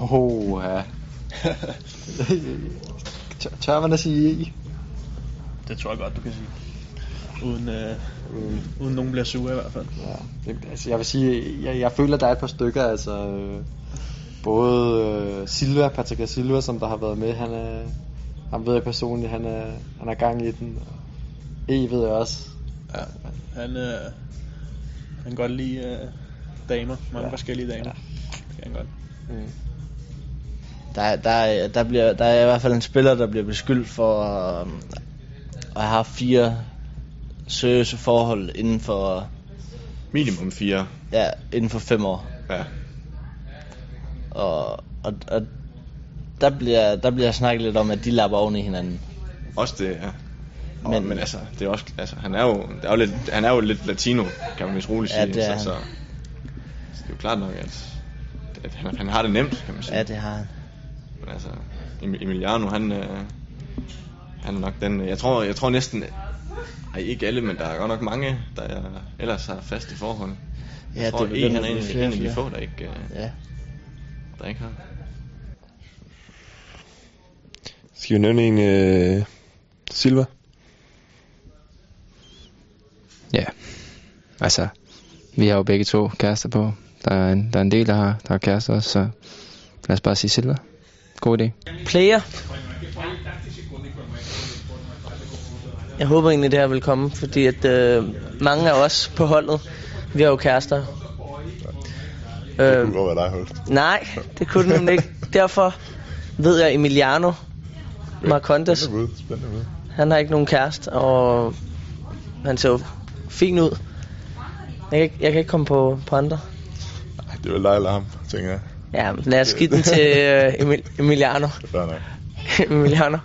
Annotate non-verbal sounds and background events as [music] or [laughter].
Oh, ja. [laughs] tør, man at sige I? Det tror jeg godt, du kan sige. Uden, øh, uden, uden nogen bliver sure i hvert fald. Ja, det, altså jeg vil sige, jeg, jeg føler, der er et par stykker, altså øh, både øh, Silva, Patrick Silva, som der har været med, han er, han ved jeg personligt, han er, han er gang i den. E ved jeg også. Ja, han, øh, han kan godt lide øh, damer, mange ja. forskellige damer. Ja. Det kan han godt. Mm. Der, der, der, bliver, der er i hvert fald en spiller, der bliver beskyldt for øh, at have fire seriøse forhold inden for... Minimum fire. Ja, inden for fem år. Ja. Og, og, og der bliver, der bliver snakket lidt om, at de lapper oven i hinanden. Også det, ja. Og, men, men altså, det er også, altså, han er jo, det er jo lidt, han er jo lidt latino, kan man vist roligt sige. Ja, det er så, så, så, det er jo klart nok, at, at han, han har det nemt, kan man sige. Ja, det har han. Men altså, Emiliano, han, øh, han er nok den, jeg tror, jeg tror næsten, ej, ikke alle, men der er godt nok mange, der er, ellers har fast i forhold. Ja, jeg tror, det en, han er en, en af de få, der ikke, øh, ja. der ikke har. Skal vi nævne en øh, Silva? Ja, altså, vi har jo begge to kærester på. Der er en, der er en del, der har, der har kærester også, så lad os bare sige Silva. God idé. Player. Jeg håber egentlig, det her vil komme, fordi at øh, mange af os på holdet, vi har jo kærester. Det kunne godt være dig, Holst. Nej, det kunne den ikke. Derfor ved jeg Emiliano Marcondes. Spændende spændende. Han har ikke nogen kæreste, og han ser jo fin ud. Jeg kan, ikke, jeg kan ikke komme på, på andre. Det er vel dig eller ham, tænker jeg. Ja, lad os give den til øh, Emil, Emiliano. [laughs] Emiliano.